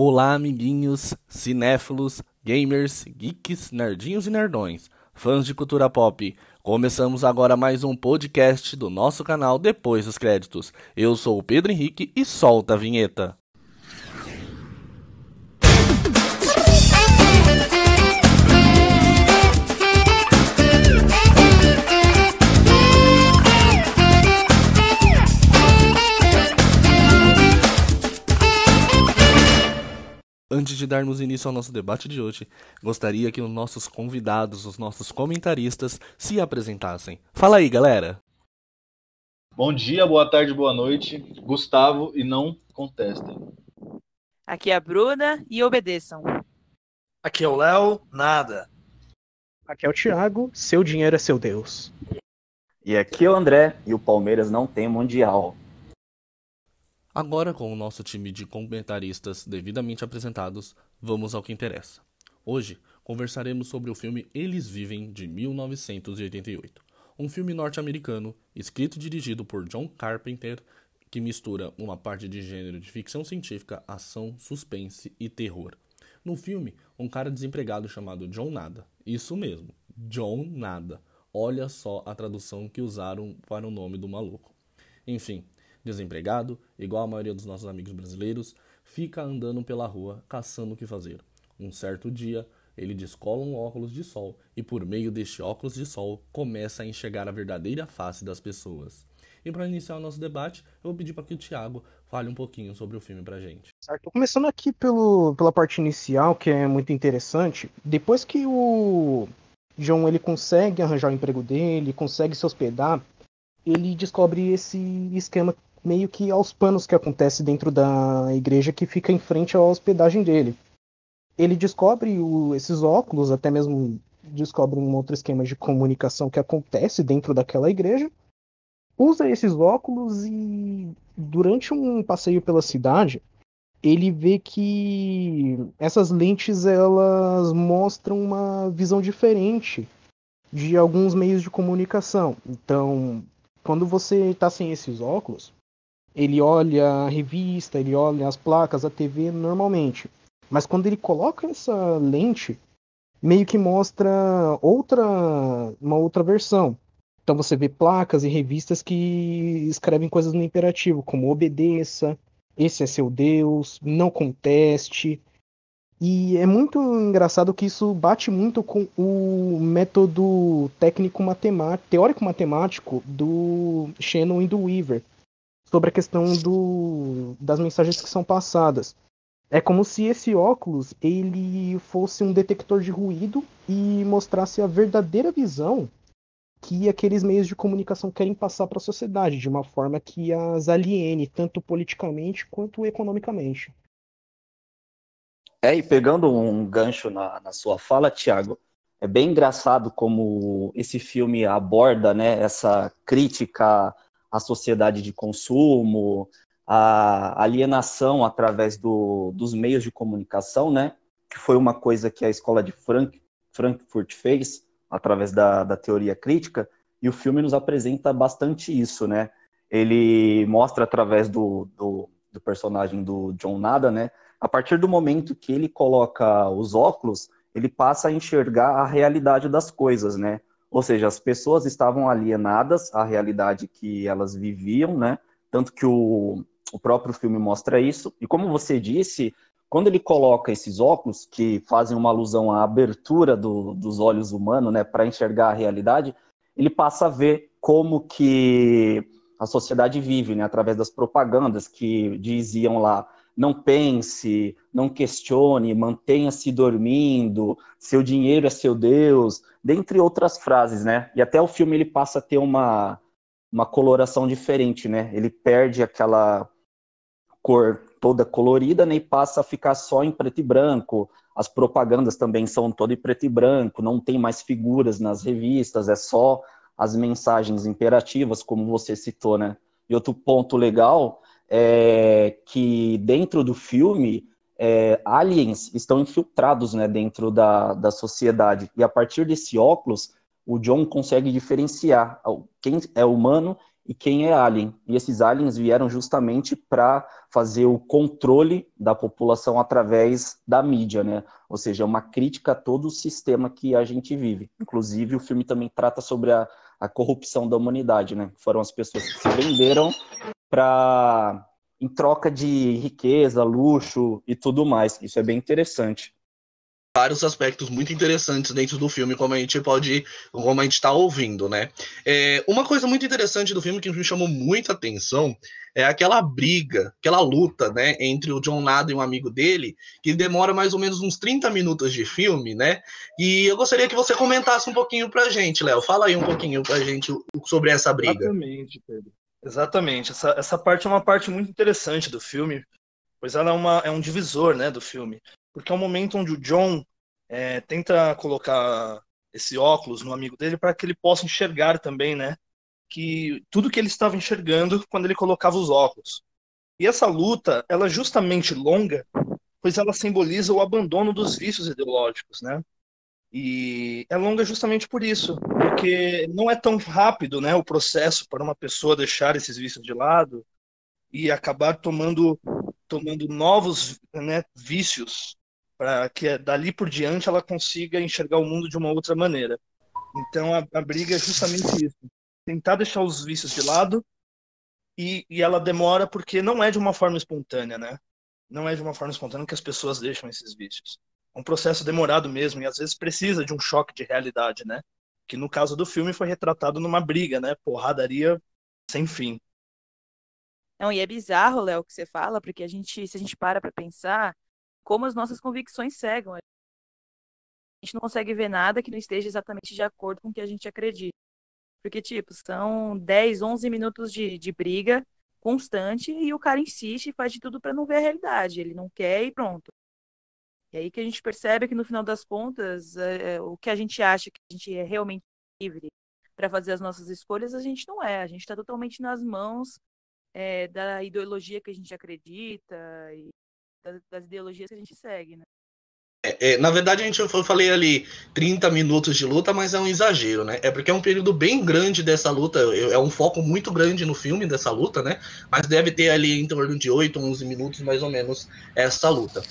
Olá, amiguinhos, cinéfilos, gamers, geeks, nerdinhos e nerdões, fãs de cultura pop. Começamos agora mais um podcast do nosso canal Depois dos Créditos. Eu sou o Pedro Henrique e solta a vinheta. Antes de darmos início ao nosso debate de hoje, gostaria que os nossos convidados, os nossos comentaristas, se apresentassem. Fala aí, galera! Bom dia, boa tarde, boa noite. Gustavo e não contestem. Aqui é a Bruna e obedeçam. Aqui é o Léo, nada. Aqui é o Thiago, seu dinheiro é seu Deus. E aqui é o André e o Palmeiras não tem mundial. Agora, com o nosso time de comentaristas devidamente apresentados, vamos ao que interessa. Hoje, conversaremos sobre o filme Eles Vivem, de 1988. Um filme norte-americano, escrito e dirigido por John Carpenter, que mistura uma parte de gênero de ficção científica, ação, suspense e terror. No filme, um cara desempregado chamado John Nada. Isso mesmo, John Nada. Olha só a tradução que usaram para o nome do maluco. Enfim, desempregado, igual a maioria dos nossos amigos brasileiros, fica andando pela rua caçando o que fazer. Um certo dia, ele descola um óculos de sol e, por meio deste óculos de sol, começa a enxergar a verdadeira face das pessoas. E para iniciar o nosso debate, eu vou pedir para que o Thiago fale um pouquinho sobre o filme pra gente. Certo. Começando aqui pelo, pela parte inicial, que é muito interessante. Depois que o John ele consegue arranjar o emprego dele, consegue se hospedar, ele descobre esse esquema meio que aos panos que acontece dentro da igreja que fica em frente à hospedagem dele. Ele descobre o, esses óculos, até mesmo descobre um outro esquema de comunicação que acontece dentro daquela igreja, usa esses óculos e durante um passeio pela cidade, ele vê que essas lentes elas mostram uma visão diferente de alguns meios de comunicação. Então, quando você está sem esses óculos, ele olha a revista, ele olha as placas, a TV normalmente. Mas quando ele coloca essa lente, meio que mostra outra uma outra versão. Então você vê placas e revistas que escrevem coisas no imperativo, como obedeça, esse é seu Deus, não conteste. E é muito engraçado que isso bate muito com o método técnico matemático, teórico matemático do Shannon e do Weaver, sobre a questão do, das mensagens que são passadas. É como se esse óculos ele fosse um detector de ruído e mostrasse a verdadeira visão que aqueles meios de comunicação querem passar para a sociedade, de uma forma que as aliene, tanto politicamente quanto economicamente. É, e pegando um gancho na, na sua fala, Tiago, é bem engraçado como esse filme aborda né, essa crítica a sociedade de consumo, a alienação através do, dos meios de comunicação, né? Que foi uma coisa que a escola de Frank, Frankfurt fez através da, da teoria crítica, e o filme nos apresenta bastante isso, né? Ele mostra através do, do, do personagem do John Nada, né? A partir do momento que ele coloca os óculos, ele passa a enxergar a realidade das coisas, né? Ou seja, as pessoas estavam alienadas à realidade que elas viviam, né? Tanto que o, o próprio filme mostra isso. E como você disse, quando ele coloca esses óculos, que fazem uma alusão à abertura do, dos olhos humanos, né, para enxergar a realidade, ele passa a ver como que a sociedade vive, né, através das propagandas que diziam lá não pense, não questione, mantenha-se dormindo, seu dinheiro é seu Deus, dentre outras frases, né? E até o filme ele passa a ter uma, uma coloração diferente, né? Ele perde aquela cor toda colorida né, e passa a ficar só em preto e branco. As propagandas também são todas em preto e branco, não tem mais figuras nas revistas, é só as mensagens imperativas, como você citou, né? E outro ponto legal é, que dentro do filme é, aliens estão infiltrados né, dentro da, da sociedade. E a partir desse óculos, o John consegue diferenciar quem é humano e quem é alien. E esses aliens vieram justamente para fazer o controle da população através da mídia, né? Ou seja, é uma crítica a todo o sistema que a gente vive. Inclusive, o filme também trata sobre a, a corrupção da humanidade, né? Foram as pessoas que se venderam para em troca de riqueza, luxo e tudo mais. Isso é bem interessante vários aspectos muito interessantes dentro do filme, como a gente pode, como a gente está ouvindo, né? É, uma coisa muito interessante do filme que me chamou muita atenção é aquela briga, aquela luta, né, entre o John Nada e um amigo dele, que demora mais ou menos uns 30 minutos de filme, né? E eu gostaria que você comentasse um pouquinho pra gente, Léo. Fala aí um pouquinho pra gente sobre essa briga. Exatamente, Pedro. Exatamente. Essa, essa parte é uma parte muito interessante do filme, pois ela é, uma, é um divisor, né, do filme porque é um momento onde o John é, tenta colocar esse óculos no amigo dele para que ele possa enxergar também, né? Que tudo que ele estava enxergando quando ele colocava os óculos. E essa luta, ela é justamente longa, pois ela simboliza o abandono dos vícios ideológicos, né? E é longa justamente por isso, porque não é tão rápido, né, o processo para uma pessoa deixar esses vícios de lado e acabar tomando tomando novos né, vícios para que dali por diante ela consiga enxergar o mundo de uma outra maneira. Então a, a briga é justamente isso: tentar deixar os vícios de lado e, e ela demora porque não é de uma forma espontânea, né? Não é de uma forma espontânea que as pessoas deixam esses vícios. Um processo demorado mesmo e às vezes precisa de um choque de realidade, né? Que no caso do filme foi retratado numa briga, né? Porradaria sem fim. Não, e é bizarro, Léo, o que você fala, porque a gente, se a gente para para pensar, como as nossas convicções cegam. A gente não consegue ver nada que não esteja exatamente de acordo com o que a gente acredita. Porque, tipo, são 10, 11 minutos de, de briga constante e o cara insiste e faz de tudo para não ver a realidade. Ele não quer e pronto. E aí que a gente percebe que no final das contas, é, é o que a gente acha que a gente é realmente livre para fazer as nossas escolhas, a gente não é. A gente está totalmente nas mãos é, da ideologia que a gente acredita e das, das ideologias que a gente segue, né? É, é, na verdade, a gente eu falei ali 30 minutos de luta, mas é um exagero, né? É porque é um período bem grande dessa luta, é um foco muito grande no filme dessa luta, né? Mas deve ter ali em torno de 8, 11 minutos mais ou menos essa luta.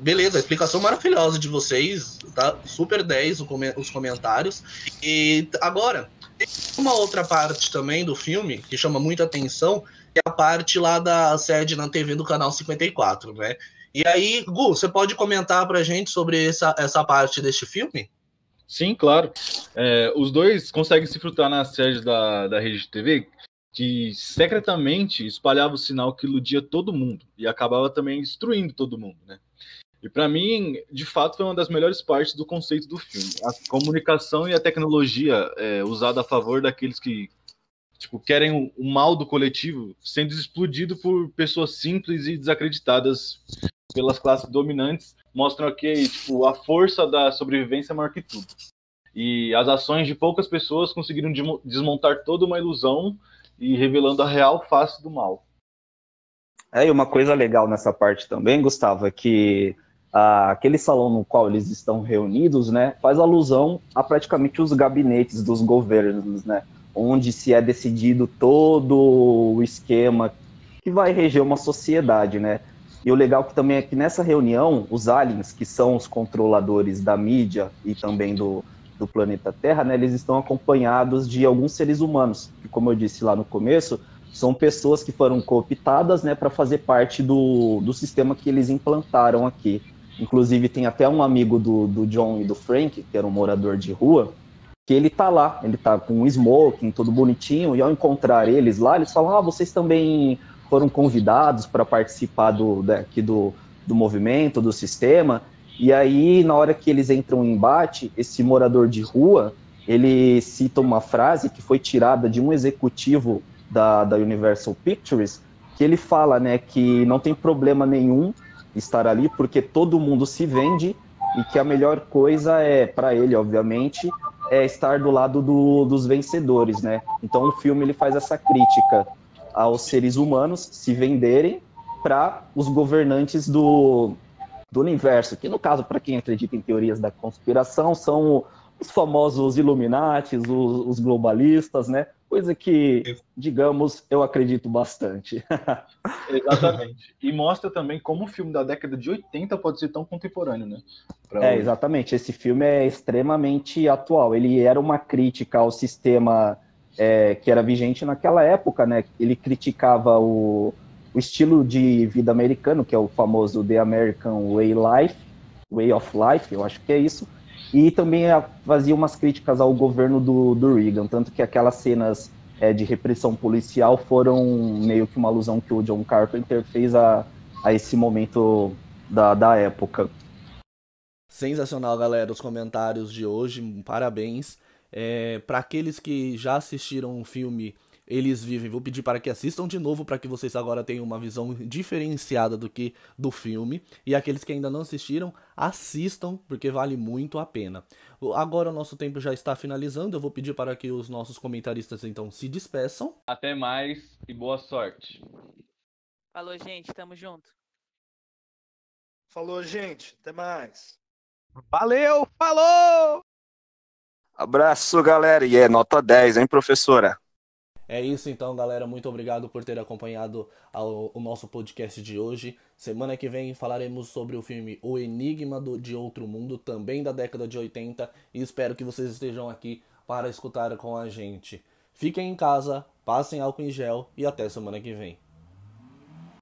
Beleza, explicação maravilhosa de vocês, tá? Super 10 os comentários. E agora, tem uma outra parte também do filme que chama muita atenção, é a parte lá da sede na TV do canal 54, né? E aí, Gu, você pode comentar pra gente sobre essa, essa parte deste filme? Sim, claro. É, os dois conseguem se frutar na sede da, da rede de TV, que secretamente espalhava o sinal que iludia todo mundo e acabava também destruindo todo mundo, né? E para mim, de fato, foi uma das melhores partes do conceito do filme. A comunicação e a tecnologia é, usada a favor daqueles que tipo, querem o mal do coletivo sendo explodido por pessoas simples e desacreditadas pelas classes dominantes, mostram que tipo, a força da sobrevivência é maior que tudo. E as ações de poucas pessoas conseguiram desmontar toda uma ilusão e revelando a real face do mal. É, e uma coisa legal nessa parte também, Gustavo, é que aquele salão no qual eles estão reunidos, né, faz alusão a praticamente os gabinetes dos governos, né? onde se é decidido todo o esquema que vai reger uma sociedade, né? E o legal que também é que nessa reunião, os aliens, que são os controladores da mídia e também do, do planeta Terra, né, eles estão acompanhados de alguns seres humanos, que, como eu disse lá no começo, são pessoas que foram cooptadas né, para fazer parte do, do sistema que eles implantaram aqui. Inclusive, tem até um amigo do, do John e do Frank, que era um morador de rua, que ele tá lá, ele tá com um smoking, todo bonitinho, e ao encontrar eles lá, eles falam: Ah, vocês também foram convidados para participar do, daqui do, do movimento, do sistema. E aí, na hora que eles entram em embate, esse morador de rua, ele cita uma frase que foi tirada de um executivo da, da Universal Pictures, que ele fala, né, que não tem problema nenhum estar ali, porque todo mundo se vende e que a melhor coisa é, para ele, obviamente, é estar do lado do, dos vencedores, né? Então o filme ele faz essa crítica aos seres humanos se venderem para os governantes do, do universo, que no caso, para quem acredita em teorias da conspiração, são os famosos Illuminatis, os, os globalistas, né? Coisa que, digamos, eu acredito bastante. Exatamente. E mostra também como o filme da década de 80 pode ser tão contemporâneo, né? Pra É, hoje. exatamente. Esse filme é extremamente atual. Ele era uma crítica ao sistema é, que era vigente naquela época, né? Ele criticava o, o estilo de vida americano, que é o famoso The American Way Life, Way of Life, eu acho que é isso. E também a- fazia umas críticas ao governo do, do Reagan, tanto que aquelas cenas é, de repressão policial foram meio que uma alusão que o John Carpenter fez a, a esse momento da, da época. Sensacional, galera, os comentários de hoje, parabéns. É, para aqueles que já assistiram o filme Eles Vivem, vou pedir para que assistam de novo para que vocês agora tenham uma visão diferenciada do que do filme. E aqueles que ainda não assistiram, assistam porque vale muito a pena. Agora o nosso tempo já está finalizando, eu vou pedir para que os nossos comentaristas então se despeçam. Até mais e boa sorte. Falou, gente, tamo junto. Falou, gente. Até mais. Valeu, falou! Abraço, galera. E é nota 10, hein, professora? É isso então, galera. Muito obrigado por ter acompanhado ao- o nosso podcast de hoje. Semana que vem falaremos sobre o filme O Enigma do- de Outro Mundo, também da década de 80, e espero que vocês estejam aqui para escutar com a gente. Fiquem em casa, passem álcool em gel e até semana que vem.